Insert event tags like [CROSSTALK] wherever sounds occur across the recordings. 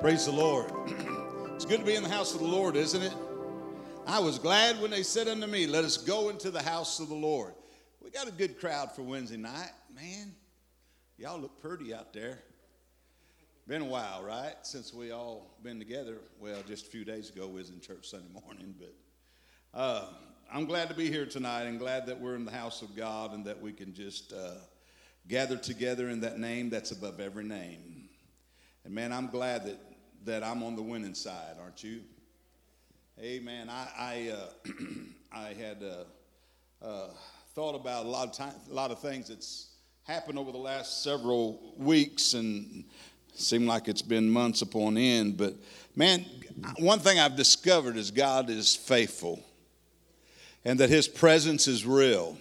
Praise the Lord. [CLEARS THROAT] It's good to be in the house of the Lord, isn't it? I was glad when they said unto me, Let us go into the house of the Lord. We got a good crowd for Wednesday night. Man, y'all look pretty out there. Been a while, right? Since we all been together. Well, just a few days ago, we was in church Sunday morning, but uh, I'm glad to be here tonight and glad that we're in the house of God and that we can just uh, gather together in that name that's above every name. And man, I'm glad that that I'm on the winning side, aren't you? Amen. I I, uh, [CLEARS THROAT] I had uh, uh, thought about a lot of time, a lot of things that's happened over the last several weeks, and seemed like it's been months upon end. But man, one thing I've discovered is God is faithful, and that His presence is real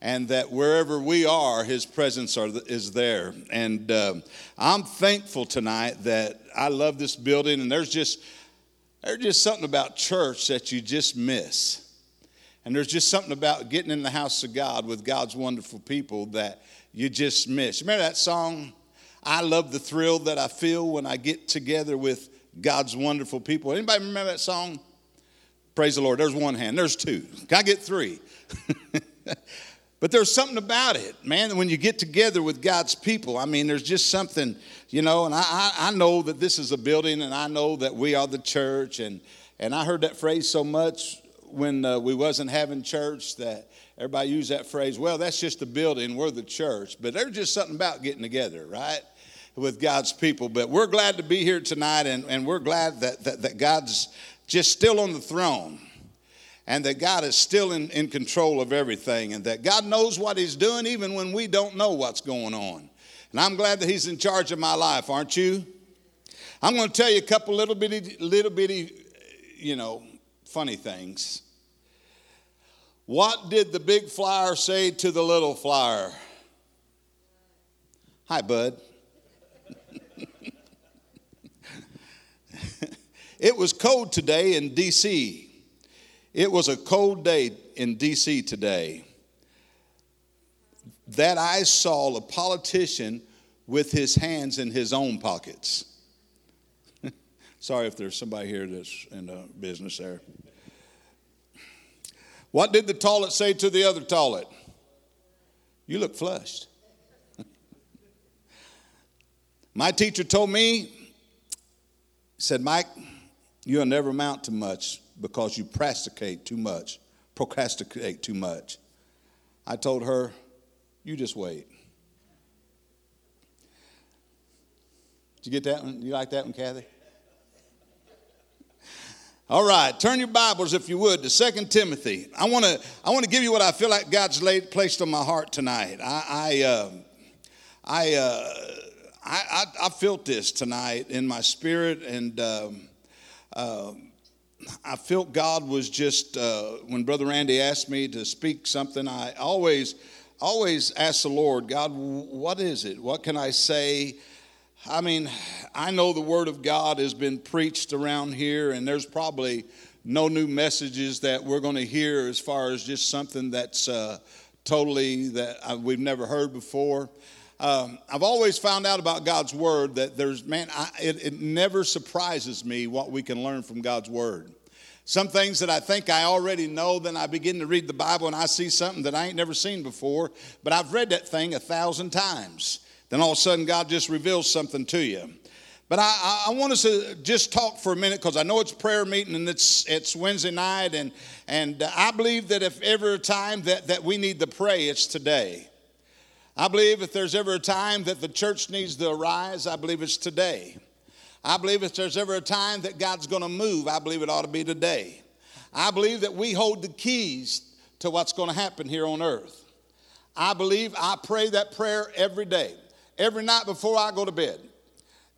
and that wherever we are, His presence are, is there. And uh, I'm thankful tonight that I love this building, and there's just there's just something about church that you just miss. And there's just something about getting in the house of God with God's wonderful people that you just miss. Remember that song? I love the thrill that I feel when I get together with God's wonderful people. Anybody remember that song? Praise the Lord. There's one hand. There's two. Can I get three? [LAUGHS] But there's something about it, man, when you get together with God's people. I mean, there's just something, you know, and I, I know that this is a building and I know that we are the church. And, and I heard that phrase so much when uh, we wasn't having church that everybody used that phrase, well, that's just a building, we're the church. But there's just something about getting together, right? With God's people. But we're glad to be here tonight and, and we're glad that, that, that God's just still on the throne and that God is still in, in control of everything and that God knows what He's doing even when we don't know what's going on. And I'm glad that He's in charge of my life, aren't you? I'm going to tell you a couple little bitty, little bitty, you know, funny things. What did the big flyer say to the little flyer? Hi, bud. [LAUGHS] it was cold today in D.C. It was a cold day in D.C. today that I saw a politician with his hands in his own pockets. [LAUGHS] Sorry if there's somebody here that's in the business there. What did the toilet say to the other toilet? You look flushed. [LAUGHS] My teacher told me, said, Mike, you'll never amount to much because you procrastinate too much, procrastinate too much. I told her, you just wait. Did you get that one? You like that one, Kathy? All right, turn your Bibles, if you would, to Second Timothy. I want to I want to give you what I feel like God's laid, placed on my heart tonight. I I uh, I, uh, I, I, I, felt this tonight in my spirit, and um, uh, I felt God was just, uh, when Brother Randy asked me to speak something, I always, always ask the Lord, God, what is it? What can I say? I mean, I know the Word of God has been preached around here, and there's probably no new messages that we're going to hear as far as just something that's uh, totally that uh, we've never heard before. Um, I've always found out about God's word that there's, man, I, it, it never surprises me what we can learn from God's word. Some things that I think I already know, then I begin to read the Bible and I see something that I ain't never seen before, but I've read that thing a thousand times. Then all of a sudden, God just reveals something to you. But I, I, want us to just talk for a minute because I know it's prayer meeting and it's, it's Wednesday night, and, and I believe that if ever a time that, that we need to pray, it's today. I believe if there's ever a time that the church needs to arise, I believe it's today. I believe if there's ever a time that God's going to move, I believe it ought to be today. I believe that we hold the keys to what's going to happen here on earth. I believe I pray that prayer every day, every night before I go to bed.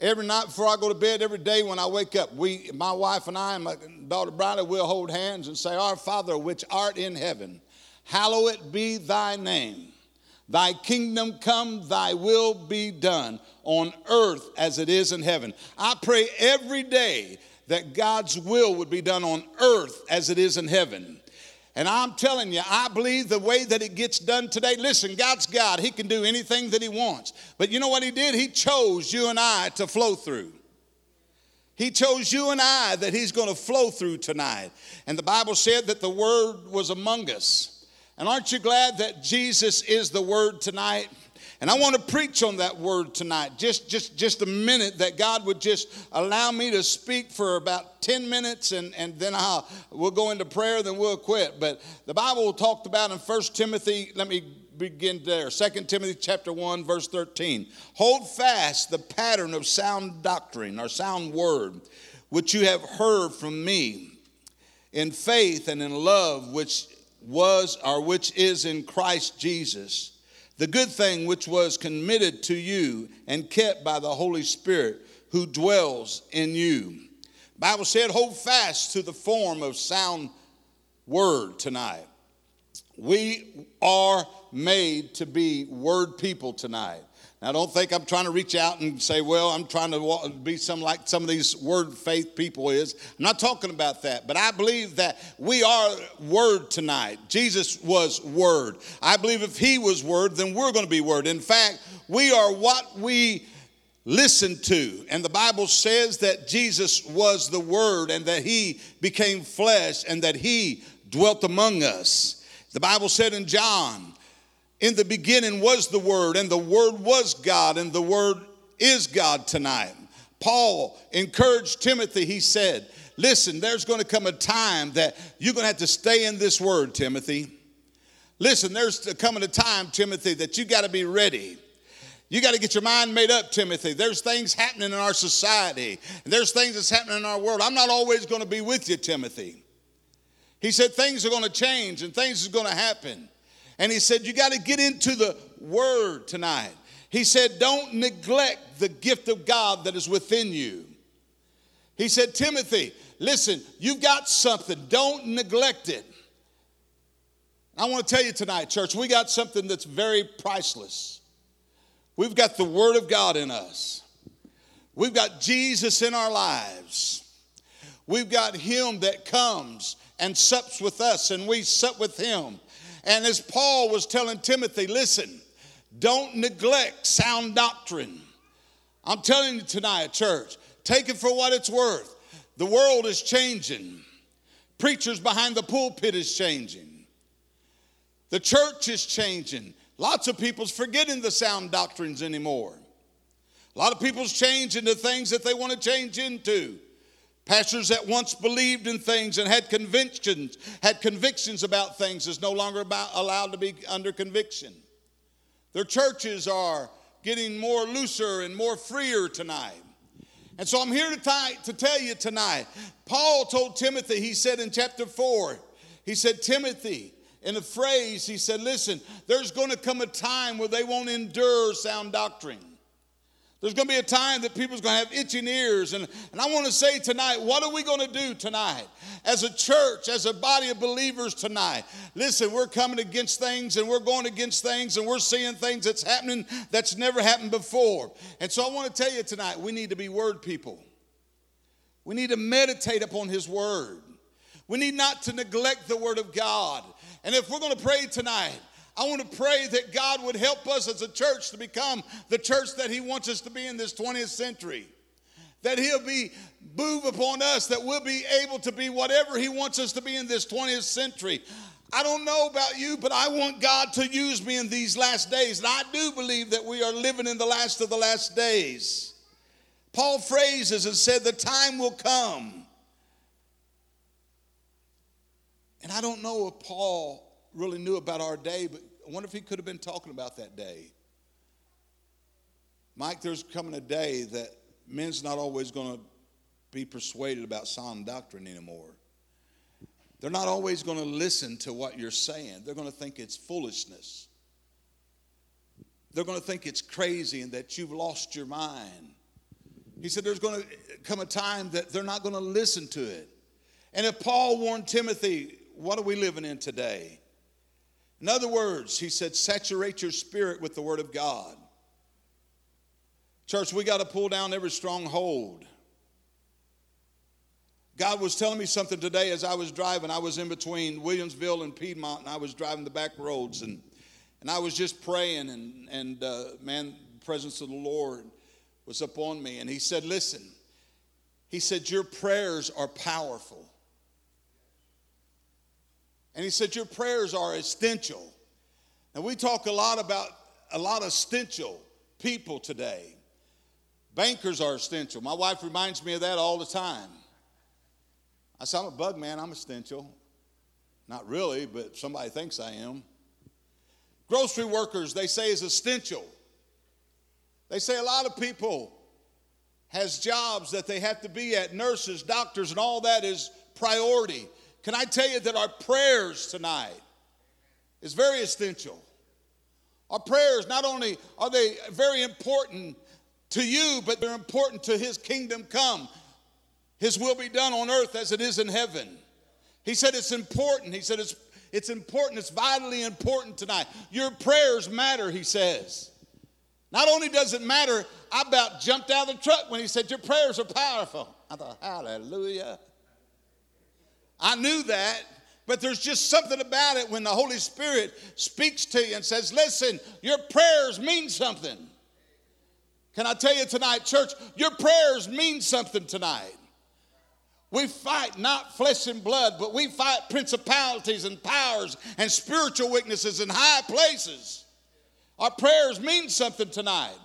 Every night before I go to bed, every day when I wake up, we, my wife and I and my daughter Bridie, will hold hands and say, Our Father which art in heaven, hallowed be thy name. Thy kingdom come, thy will be done on earth as it is in heaven. I pray every day that God's will would be done on earth as it is in heaven. And I'm telling you, I believe the way that it gets done today. Listen, God's God. He can do anything that He wants. But you know what He did? He chose you and I to flow through. He chose you and I that He's going to flow through tonight. And the Bible said that the Word was among us. And aren't you glad that Jesus is the Word tonight? And I want to preach on that word tonight. Just, just, just a minute that God would just allow me to speak for about 10 minutes and, and then I'll, we'll go into prayer, then we'll quit. But the Bible talked about in 1 Timothy, let me begin there. 2 Timothy chapter 1, verse 13. Hold fast the pattern of sound doctrine or sound word, which you have heard from me in faith and in love, which was or which is in Christ Jesus the good thing which was committed to you and kept by the Holy Spirit who dwells in you. Bible said, hold fast to the form of sound word tonight. We are made to be word people tonight. Now, don't think I'm trying to reach out and say, well, I'm trying to be some like some of these word faith people is. I'm not talking about that, but I believe that we are word tonight. Jesus was word. I believe if he was word, then we're going to be word. In fact, we are what we listen to. And the Bible says that Jesus was the word and that he became flesh and that he dwelt among us. The Bible said in John, in the beginning was the Word, and the Word was God, and the Word is God tonight. Paul encouraged Timothy, he said, Listen, there's going to come a time that you're going to have to stay in this Word, Timothy. Listen, there's coming a time, Timothy, that you got to be ready. You got to get your mind made up, Timothy. There's things happening in our society, and there's things that's happening in our world. I'm not always going to be with you, Timothy. He said things are going to change and things are going to happen. And he said, You got to get into the word tonight. He said, Don't neglect the gift of God that is within you. He said, Timothy, listen, you've got something, don't neglect it. I want to tell you tonight, church, we got something that's very priceless. We've got the Word of God in us, we've got Jesus in our lives, we've got Him that comes and sups with us, and we sup with Him. And as Paul was telling Timothy, listen, don't neglect sound doctrine. I'm telling you tonight, church, take it for what it's worth. The world is changing. Preachers behind the pulpit is changing. The church is changing. Lots of people's forgetting the sound doctrines anymore. A lot of people's changing to things that they want to change into. Pastors that once believed in things and had convictions, had convictions about things, is no longer about, allowed to be under conviction. Their churches are getting more looser and more freer tonight. And so I'm here to, to tell you tonight. Paul told Timothy, he said in chapter 4, he said, Timothy, in a phrase, he said, Listen, there's going to come a time where they won't endure sound doctrine. There's going to be a time that people's going to have itching ears. And, and I want to say tonight, what are we going to do tonight? As a church, as a body of believers tonight. Listen, we're coming against things and we're going against things and we're seeing things that's happening that's never happened before. And so I want to tell you tonight, we need to be word people. We need to meditate upon his word. We need not to neglect the word of God. And if we're going to pray tonight, I want to pray that God would help us as a church to become the church that He wants us to be in this 20th century. That He'll be move upon us, that we'll be able to be whatever He wants us to be in this 20th century. I don't know about you, but I want God to use me in these last days. And I do believe that we are living in the last of the last days. Paul phrases and said, The time will come. And I don't know if Paul really knew about our day, but I wonder if he could have been talking about that day. Mike, there's coming a day that men's not always going to be persuaded about sound doctrine anymore. They're not always going to listen to what you're saying. They're going to think it's foolishness. They're going to think it's crazy and that you've lost your mind. He said there's going to come a time that they're not going to listen to it. And if Paul warned Timothy, what are we living in today? In other words, he said, saturate your spirit with the Word of God. Church, we got to pull down every stronghold. God was telling me something today as I was driving. I was in between Williamsville and Piedmont, and I was driving the back roads, and, and I was just praying, and, and uh, man, the presence of the Lord was upon me. And he said, Listen, He said, Your prayers are powerful. And he said, Your prayers are essential. And we talk a lot about a lot of essential people today. Bankers are essential. My wife reminds me of that all the time. I said, I'm a bug man, I'm essential. Not really, but somebody thinks I am. Grocery workers, they say, is essential. They say a lot of people has jobs that they have to be at, nurses, doctors, and all that is priority. Can I tell you that our prayers tonight is very essential? Our prayers, not only are they very important to you, but they're important to His kingdom come. His will be done on earth as it is in heaven. He said it's important. He said it's, it's important. It's vitally important tonight. Your prayers matter, he says. Not only does it matter, I about jumped out of the truck when he said, Your prayers are powerful. I thought, Hallelujah. I knew that, but there's just something about it when the Holy Spirit speaks to you and says, Listen, your prayers mean something. Can I tell you tonight, church, your prayers mean something tonight. We fight not flesh and blood, but we fight principalities and powers and spiritual weaknesses in high places. Our prayers mean something tonight.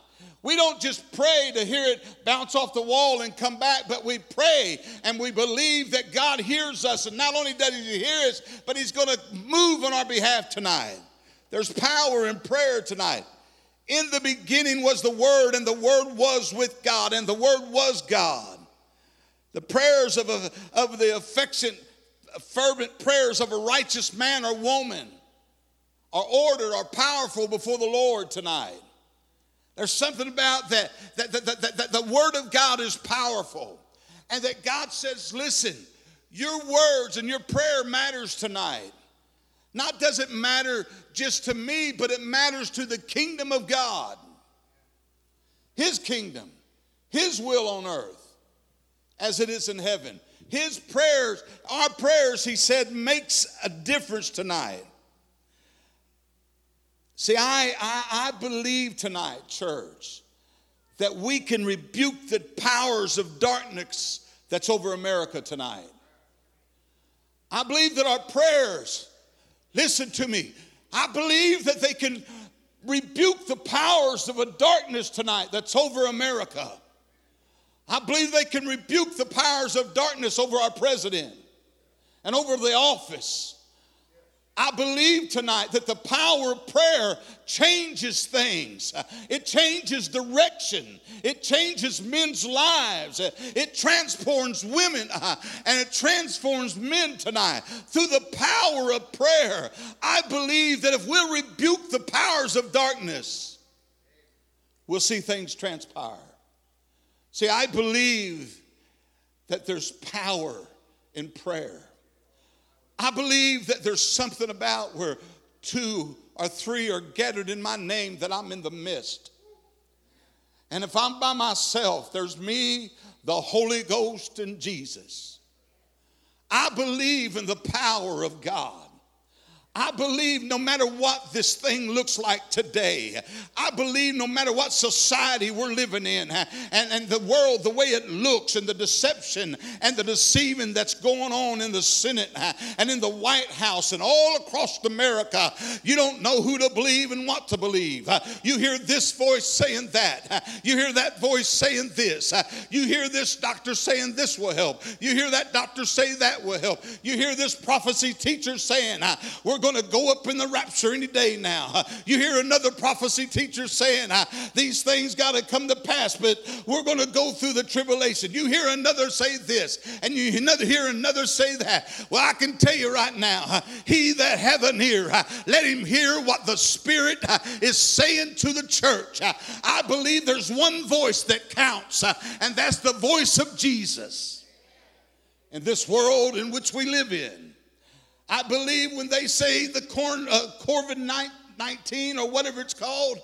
We don't just pray to hear it bounce off the wall and come back, but we pray and we believe that God hears us. And not only does He hear us, but He's going to move on our behalf tonight. There's power in prayer tonight. In the beginning was the Word, and the Word was with God, and the Word was God. The prayers of, a, of the affectionate, fervent prayers of a righteous man or woman are ordered, are powerful before the Lord tonight. There's something about that, that, that, that, the Word of God is powerful. And that God says, listen, your words and your prayer matters tonight. Not does it matter just to me, but it matters to the kingdom of God. His kingdom, His will on earth as it is in heaven. His prayers, our prayers, He said, makes a difference tonight. See, I, I, I believe tonight, church, that we can rebuke the powers of darkness that's over America tonight. I believe that our prayers, listen to me, I believe that they can rebuke the powers of a darkness tonight that's over America. I believe they can rebuke the powers of darkness over our president and over the office I believe tonight that the power of prayer changes things. It changes direction. It changes men's lives. It transforms women uh, and it transforms men tonight. Through the power of prayer, I believe that if we'll rebuke the powers of darkness, we'll see things transpire. See, I believe that there's power in prayer. I believe that there's something about where two or three are gathered in my name that I'm in the midst. And if I'm by myself, there's me, the Holy Ghost, and Jesus. I believe in the power of God. I believe no matter what this thing looks like today, I believe no matter what society we're living in and, and the world, the way it looks, and the deception and the deceiving that's going on in the Senate and in the White House and all across America, you don't know who to believe and what to believe. You hear this voice saying that, you hear that voice saying this, you hear this doctor saying this will help, you hear that doctor say that will help, you hear this prophecy teacher saying, We're going to go up in the rapture any day now. You hear another prophecy teacher saying uh, these things got to come to pass, but we're going to go through the tribulation. You hear another say this, and you hear another say that. Well, I can tell you right now, uh, he that hath an ear, uh, let him hear what the Spirit is saying to the church. I believe there's one voice that counts, and that's the voice of Jesus in this world in which we live in. I believe when they say the corn, uh, COVID 19 or whatever it's called,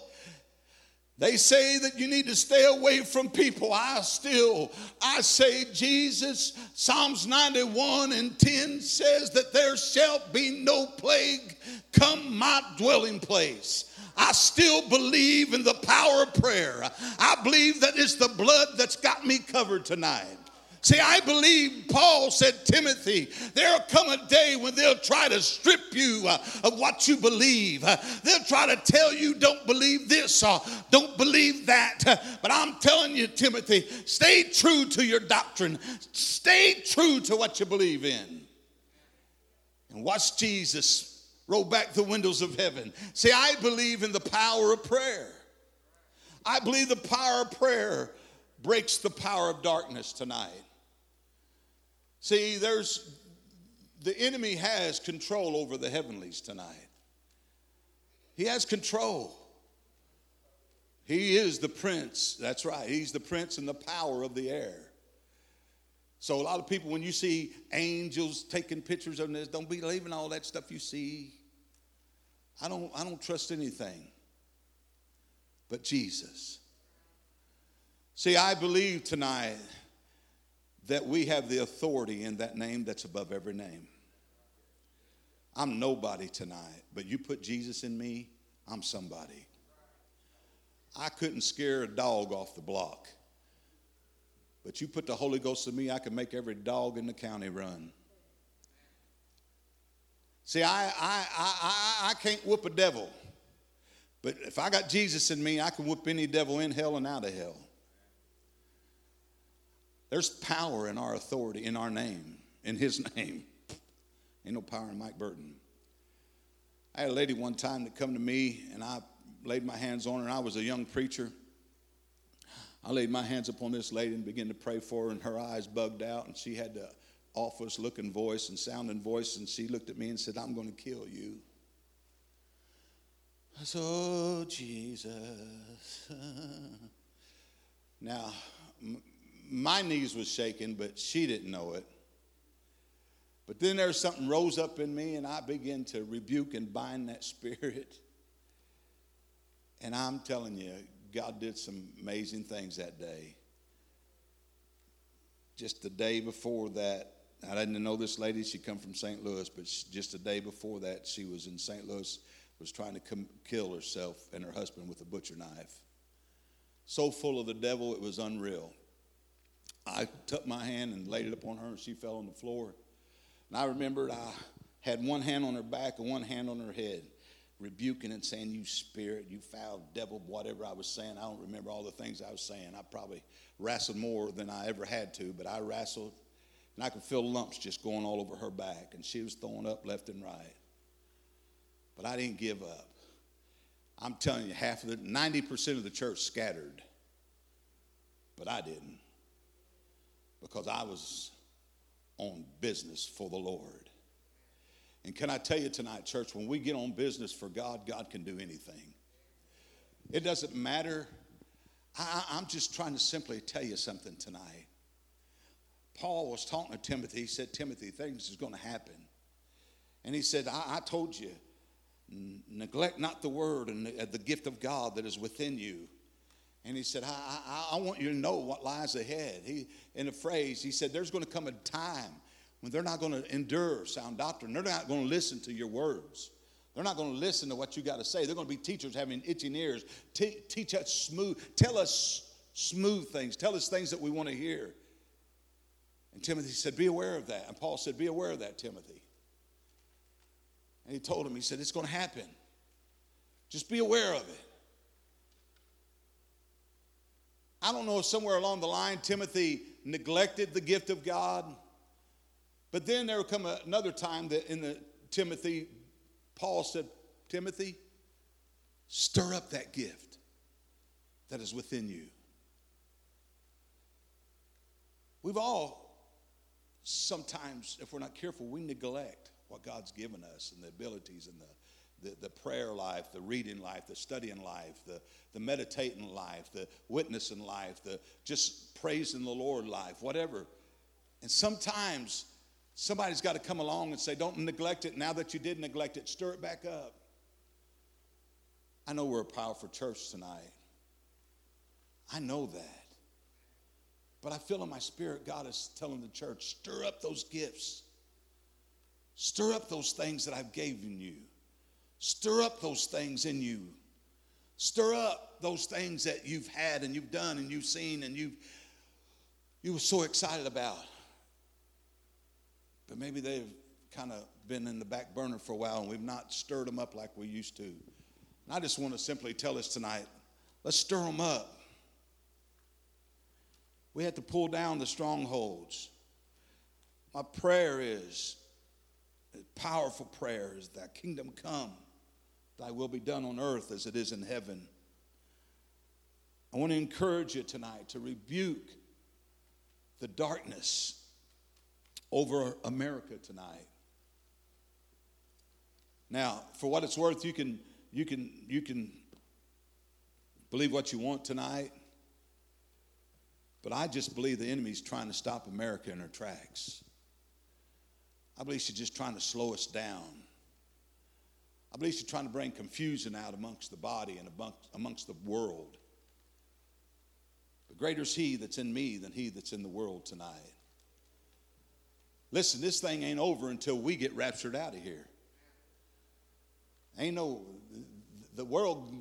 they say that you need to stay away from people. I still, I say, Jesus, Psalms 91 and 10 says that there shall be no plague come my dwelling place. I still believe in the power of prayer. I believe that it's the blood that's got me covered tonight. See, I believe Paul said, Timothy, there'll come a day when they'll try to strip you uh, of what you believe. Uh, they'll try to tell you, don't believe this or don't believe that. Uh, but I'm telling you, Timothy, stay true to your doctrine, stay true to what you believe in. And watch Jesus roll back the windows of heaven. See, I believe in the power of prayer. I believe the power of prayer breaks the power of darkness tonight. See, there's the enemy has control over the heavenlies tonight. He has control. He is the prince. That's right. He's the prince and the power of the air. So a lot of people, when you see angels taking pictures of this, don't believe in all that stuff you see. I don't, I don't trust anything but Jesus. See, I believe tonight that we have the authority in that name that's above every name. I'm nobody tonight, but you put Jesus in me, I'm somebody. I couldn't scare a dog off the block. But you put the Holy Ghost in me, I can make every dog in the county run. See, I, I, I, I, can't whoop a devil. But if I got Jesus in me, I can whoop any devil in hell and out of hell. There's power in our authority, in our name, in his [LAUGHS] name. Ain't no power in Mike Burton. I had a lady one time that come to me and I laid my hands on her and I was a young preacher. I laid my hands upon this lady and began to pray for her and her eyes bugged out and she had the office looking voice and sounding voice and she looked at me and said, I'm going to kill you. I said, Oh, Jesus. [LAUGHS] now, my knees was shaking, but she didn't know it. But then there's something rose up in me, and I began to rebuke and bind that [LAUGHS] spirit. And I'm telling you, God did some amazing things that day. Just the day before that, I didn't know this lady. She come from St. Louis, but just the day before that, she was in St. Louis, was trying to come, kill herself and her husband with a butcher knife. So full of the devil, it was unreal. I took my hand and laid it upon her, and she fell on the floor. And I remembered I had one hand on her back and one hand on her head, rebuking and saying, You spirit, you foul devil, whatever I was saying. I don't remember all the things I was saying. I probably wrestled more than I ever had to, but I wrestled, and I could feel lumps just going all over her back, and she was throwing up left and right. But I didn't give up. I'm telling you, half of the 90% of the church scattered, but I didn't because I was on business for the Lord. And can I tell you tonight, church, when we get on business for God, God can do anything. It doesn't matter. I, am just trying to simply tell you something tonight. Paul was talking to Timothy. He said, Timothy, things is going to happen. And he said, I, I told you, neglect not the word and the, the gift of God that is within you and he said, I, I, I, want you to know what lies ahead. He, in a phrase, he said, There's going to come a time when they're not going to endure sound doctrine. They're not going to listen to your words. They're not going to listen to what you got to say. They're going to be teachers having itching ears. Te- teach us smooth, tell us smooth things. Tell us things that we want to hear. And Timothy said, Be aware of that. And Paul said, Be aware of that, Timothy. And he told him, He said, It's going to happen. Just be aware of it. I don't know if somewhere along the line Timothy neglected the gift of God. But then there will come another time that in the Timothy, Paul said, Timothy, stir up that gift that is within you. We've all sometimes, if we're not careful, we neglect what God's given us and the abilities and the the, the prayer life, the reading life, the studying life, the, the meditating life, the witnessing life, the just praising the Lord life, whatever. And sometimes somebody's got to come along and say, Don't neglect it. Now that you did neglect it, stir it back up. I know we're a powerful church tonight. I know that. But I feel in my spirit, God is telling the church, stir up those gifts. Stir up those things that I've given you. Stir up those things in you. Stir up those things that you've had and you've done and you've seen and you've you were so excited about, but maybe they've kind of been in the back burner for a while and we've not stirred them up like we used to. And I just want to simply tell us tonight let's stir them up. We have to pull down the strongholds. My prayer is, powerful prayer is that kingdom come, thy will be done on earth as it is in heaven. I want to encourage you tonight to rebuke the darkness over America tonight. Now, for what it's worth, you can you can you can believe what you want tonight, but I just believe the enemy's trying to stop America in her tracks. I believe she's just trying to slow us down. I believe she's trying to bring confusion out amongst the body and amongst, amongst the world. But greater is he that's in me than he that's in the world tonight. Listen, this thing ain't over until we get raptured out of here. Ain't no, the world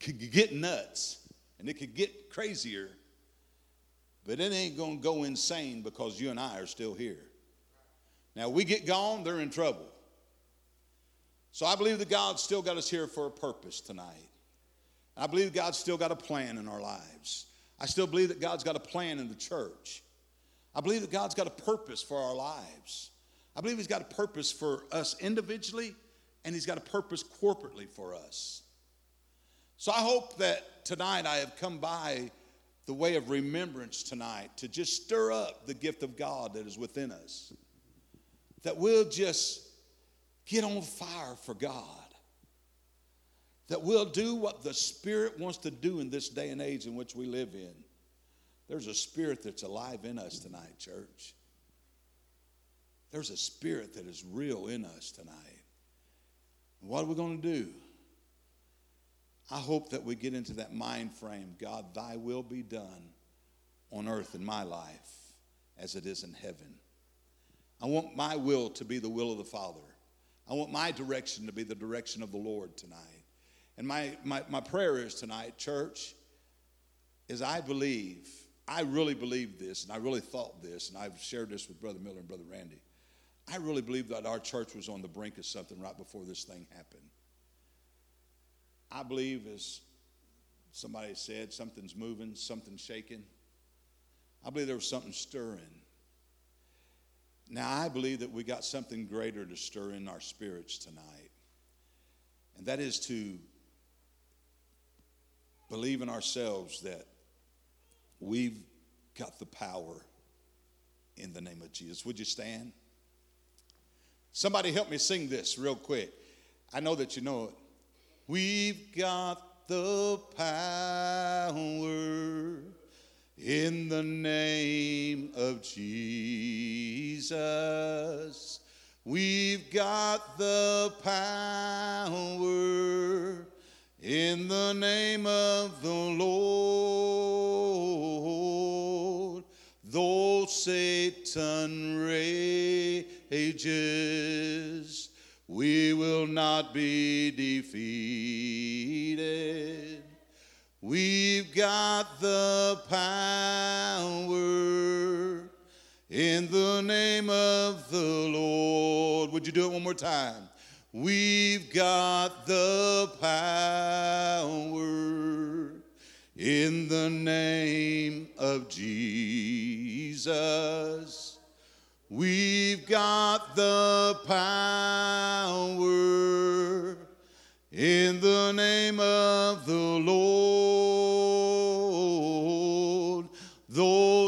could get nuts and it could get crazier, but it ain't going to go insane because you and I are still here. Now, we get gone, they're in trouble. So I believe that God's still got us here for a purpose tonight. I believe God's still got a plan in our lives. I still believe that God's got a plan in the church. I believe that God's got a purpose for our lives. I believe He's got a purpose for us individually, and He's got a purpose corporately for us. So I hope that tonight I have come by the way of remembrance tonight to just stir up the gift of God that is within us that we'll just get on fire for God. That we'll do what the Spirit wants to do in this day and age in which we live in. There's a spirit that's alive in us tonight, church. There's a spirit that is real in us tonight. what are we going to do? I hope that we get into that mind frame God, thy will be done on earth in my life as it is in heaven. I want my will to be the will of the Father. I want my direction to be the direction of the Lord tonight. And my, my, my prayer is tonight, church, is I believe, I really believe this, and I really thought this, and I've shared this with Brother Miller and Brother Randy. I really believe that our church was on the brink of something right before this thing happened. I believe, as somebody said, something's moving, something's shaking. I believe there was something stirring. Now, I believe that we got something greater to stir in our spirits tonight, and that is to believe in ourselves that we've got the power in the name of Jesus. Would you stand? Somebody help me sing this real quick. I know that you know it. We've got the power in the name of Jesus, we've got the power. In the name of the Lord, though Satan rages, we will not be defeated. We've got the power in the name of the Lord. Would you do it one more time? We've got the power in the name of Jesus. We've got the power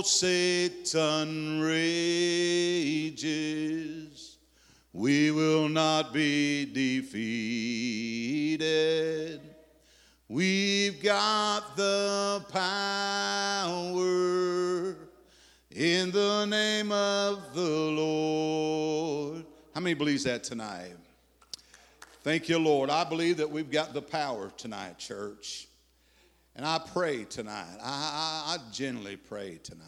Satan rages, we will not be defeated. We've got the power in the name of the Lord. How many believes that tonight? Thank you, Lord. I believe that we've got the power tonight, church. And I pray tonight. I, I, I genuinely pray tonight.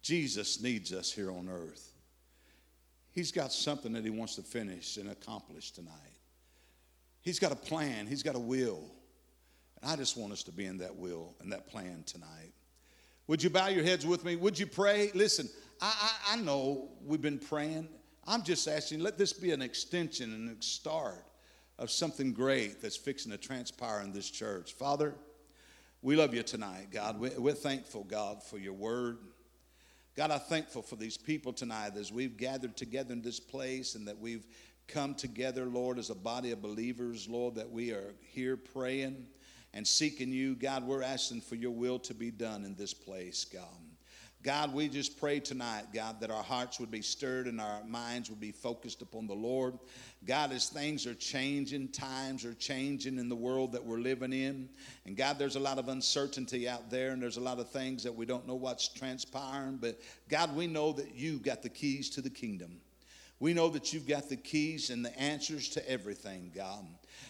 Jesus needs us here on earth. He's got something that he wants to finish and accomplish tonight. He's got a plan, he's got a will. And I just want us to be in that will and that plan tonight. Would you bow your heads with me? Would you pray? Listen, I, I, I know we've been praying. I'm just asking, let this be an extension and a start of something great that's fixing to transpire in this church. Father, we love you tonight, God. We're thankful, God, for your word. God, I'm thankful for these people tonight as we've gathered together in this place and that we've come together, Lord, as a body of believers, Lord, that we are here praying and seeking you. God, we're asking for your will to be done in this place, God. God, we just pray tonight, God, that our hearts would be stirred and our minds would be focused upon the Lord. God, as things are changing, times are changing in the world that we're living in. And God, there's a lot of uncertainty out there and there's a lot of things that we don't know what's transpiring. But God, we know that you've got the keys to the kingdom. We know that you've got the keys and the answers to everything, God.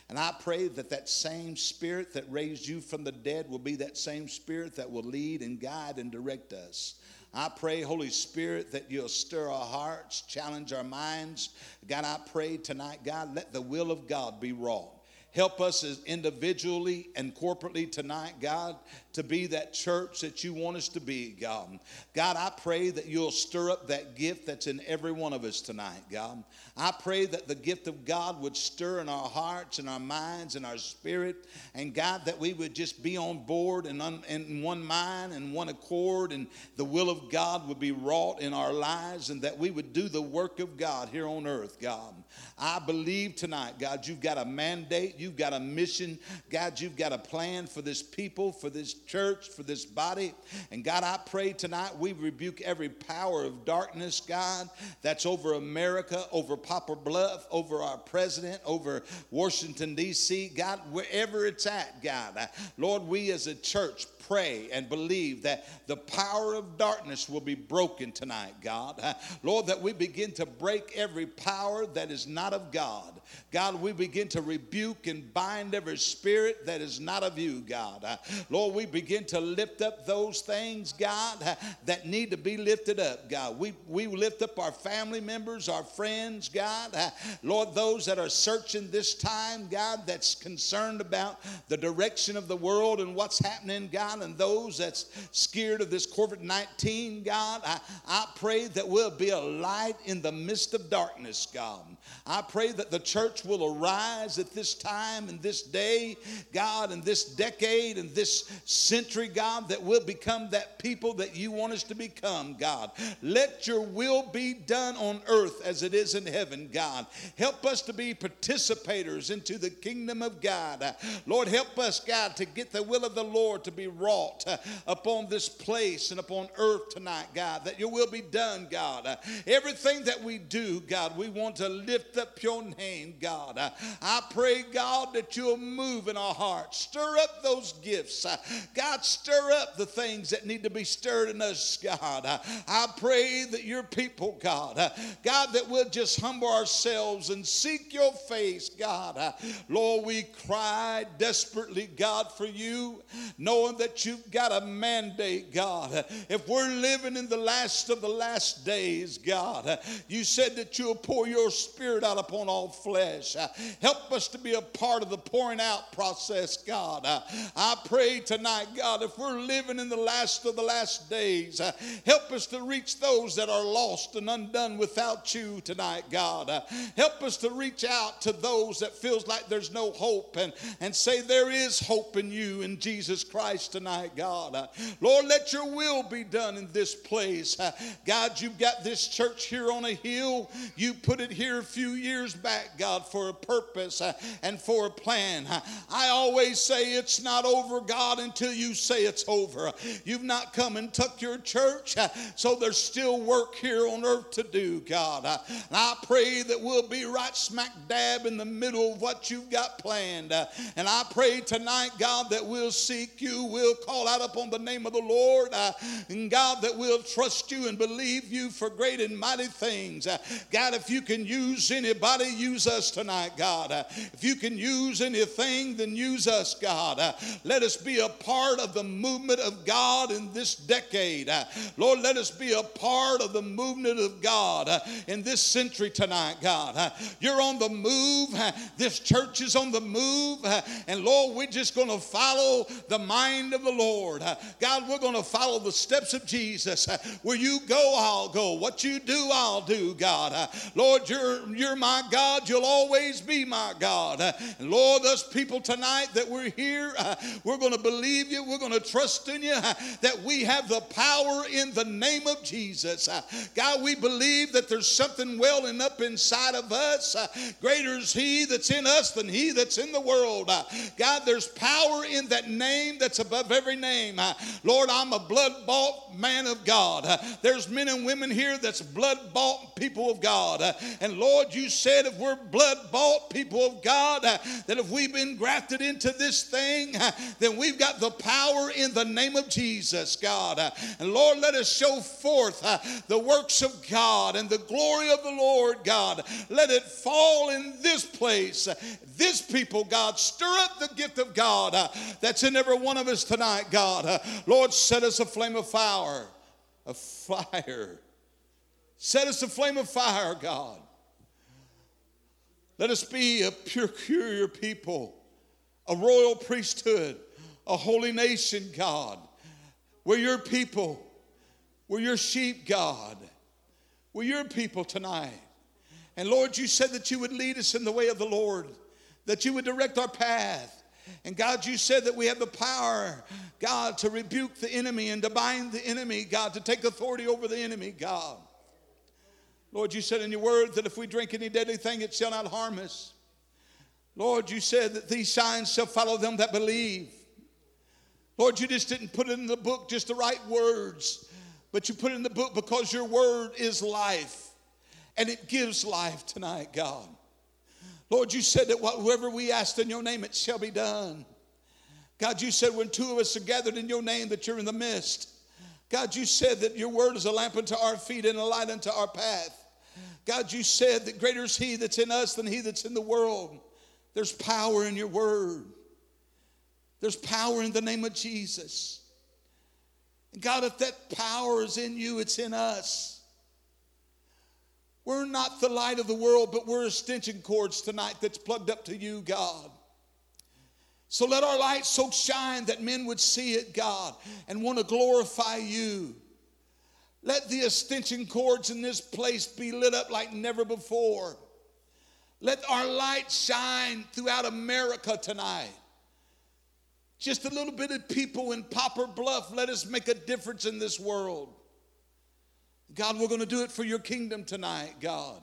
And I pray that that same spirit that raised you from the dead will be that same spirit that will lead and guide and direct us. I pray, Holy Spirit, that you'll stir our hearts, challenge our minds. God, I pray tonight, God, let the will of God be wrought. Help us as individually and corporately tonight, God, to be that church that you want us to be, God. God, I pray that you'll stir up that gift that's in every one of us tonight, God. I pray that the gift of God would stir in our hearts and our minds and our spirit. And God, that we would just be on board and un, in one mind and one accord, and the will of God would be wrought in our lives, and that we would do the work of God here on earth, God. I believe tonight, God, you've got a mandate, you've got a mission, God, you've got a plan for this people, for this church, for this body. And God, I pray tonight we rebuke every power of darkness, God, that's over America, over Poplar Bluff, over our president, over Washington, D.C., God, wherever it's at, God. Lord, we as a church pray and believe that the power of darkness will be broken tonight, God. Lord, that we begin to break every power that is not of God. God, we begin to rebuke and bind every spirit that is not of you, God. Lord, we begin to lift up those things, God, that need to be lifted up, God. We, we lift up our family members, our friends, God. Lord, those that are searching this time, God, that's concerned about the direction of the world and what's happening, God. God, and those that's scared of this COVID 19, God, I, I pray that we'll be a light in the midst of darkness, God. I pray that the church will arise at this time and this day, God, and this decade and this century, God, that we'll become that people that you want us to become, God. Let your will be done on earth as it is in heaven, God. Help us to be participators into the kingdom of God. Lord, help us, God, to get the will of the Lord to be wrought uh, upon this place and upon earth tonight, God, that your will be done, God. Uh, everything that we do, God, we want to lift up your name, God. Uh, I pray, God, that you'll move in our hearts. Stir up those gifts. God, stir up the things that need to be stirred in us, God. I pray that your people, God, God, that we'll just humble ourselves and seek your face, God. Lord, we cry desperately, God, for you, knowing that that you've got a mandate, God. If we're living in the last of the last days, God, you said that you'll pour your spirit out upon all flesh. Help us to be a part of the pouring out process, God. I pray tonight, God, if we're living in the last of the last days, help us to reach those that are lost and undone without you tonight, God. Help us to reach out to those that feels like there's no hope and, and say there is hope in you in Jesus Christ tonight, God. Uh, Lord, let your will be done in this place. God, you've got this church here on a hill. You put it here a few years back, God, for a purpose and for a plan. I always say it's not over, God, until you say it's over. You've not come and took your church, so there's still work here on earth to do, God. And I pray that we'll be right smack dab in the middle of what you've got planned. And I pray tonight, God, that we'll seek you, we'll we'll call out upon the name of the Lord. Uh, and God, that we'll trust you and believe you for great and mighty things. Uh, God, if you can use anybody, use us tonight, God. Uh, if you can use anything, then use us, God. Uh, let us be a part of the movement of God in this decade. Uh, Lord, let us be a part of the movement of God uh, in this century tonight, God. you're on the move. this church is on the move. and Lord, we're just going to follow the mind of the Lord. Uh, God, we're going to follow the steps of Jesus. Uh, where you go, I'll go. What you do, I'll do, God. Uh, Lord, you're, you're my God. You'll always be my God. And Lord, those people tonight that we're here, we're going to believe you. We're going to trust in you that we have the power in the name of Jesus. God, we believe that there's something welling up inside of us. Greater is He that's in us than He that's in the world. God, there's power in that name that's above every name. Lord, I'm a blood bought man of God. Uh, there's men and women here that's blood bought people of God. Uh, and Lord, you said if we're blood bought people of God, uh, that if we've been grafted into this thing, then we've got the power in the name of Jesus, God. And Lord, let us show forth the works of God and the glory of the Lord, God. Let it fall in this place. This people, God, stir up the gift of God that's in every one of us tonight, God. Uh, Lord, set us a flame of fire, a fire. Set us a flame of fire, God. Let us be a pure people, a royal priesthood, a holy nation, God. We're your people. We're your sheep, God. We're your people tonight. And Lord, you said that you would lead us in the way of the Lord, that you would direct our path. And God, you said that we have the power, God, to rebuke the enemy and to bind the enemy, God, to take authority over the enemy, God. Lord, you said in your word that if we drink any deadly thing, it shall not harm us. Lord, you said that these signs shall follow them that believe. Lord, you just didn't put in the book just the right words, but you put in the book because your word is life and it gives life tonight, God. Lord, you said that whatever we asked in your name, it shall be done. God, you said when two of us are gathered in your name, that you're in the midst. God, you said that your word is a lamp unto our feet and a light unto our path. God, you said that greater is He that's in us than He that's in the world. There's power in your word, there's power in the name of Jesus. And God, if that power is in you, it's in us. We're not the light of the world, but we're extension cords tonight that's plugged up to you, God. So let our light so shine that men would see it, God, and want to glorify you. Let the extension cords in this place be lit up like never before. Let our light shine throughout America tonight. Just a little bit of people in Poplar Bluff, let us make a difference in this world. God, we're going to do it for your kingdom tonight, God.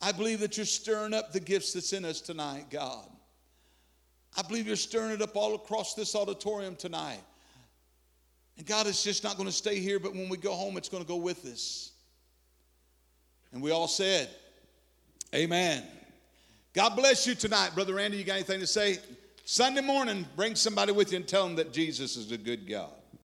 I believe that you're stirring up the gifts that's in us tonight, God. I believe you're stirring it up all across this auditorium tonight. And God is just not going to stay here, but when we go home, it's going to go with us. And we all said, Amen. God bless you tonight. Brother Randy, you got anything to say? Sunday morning, bring somebody with you and tell them that Jesus is a good God.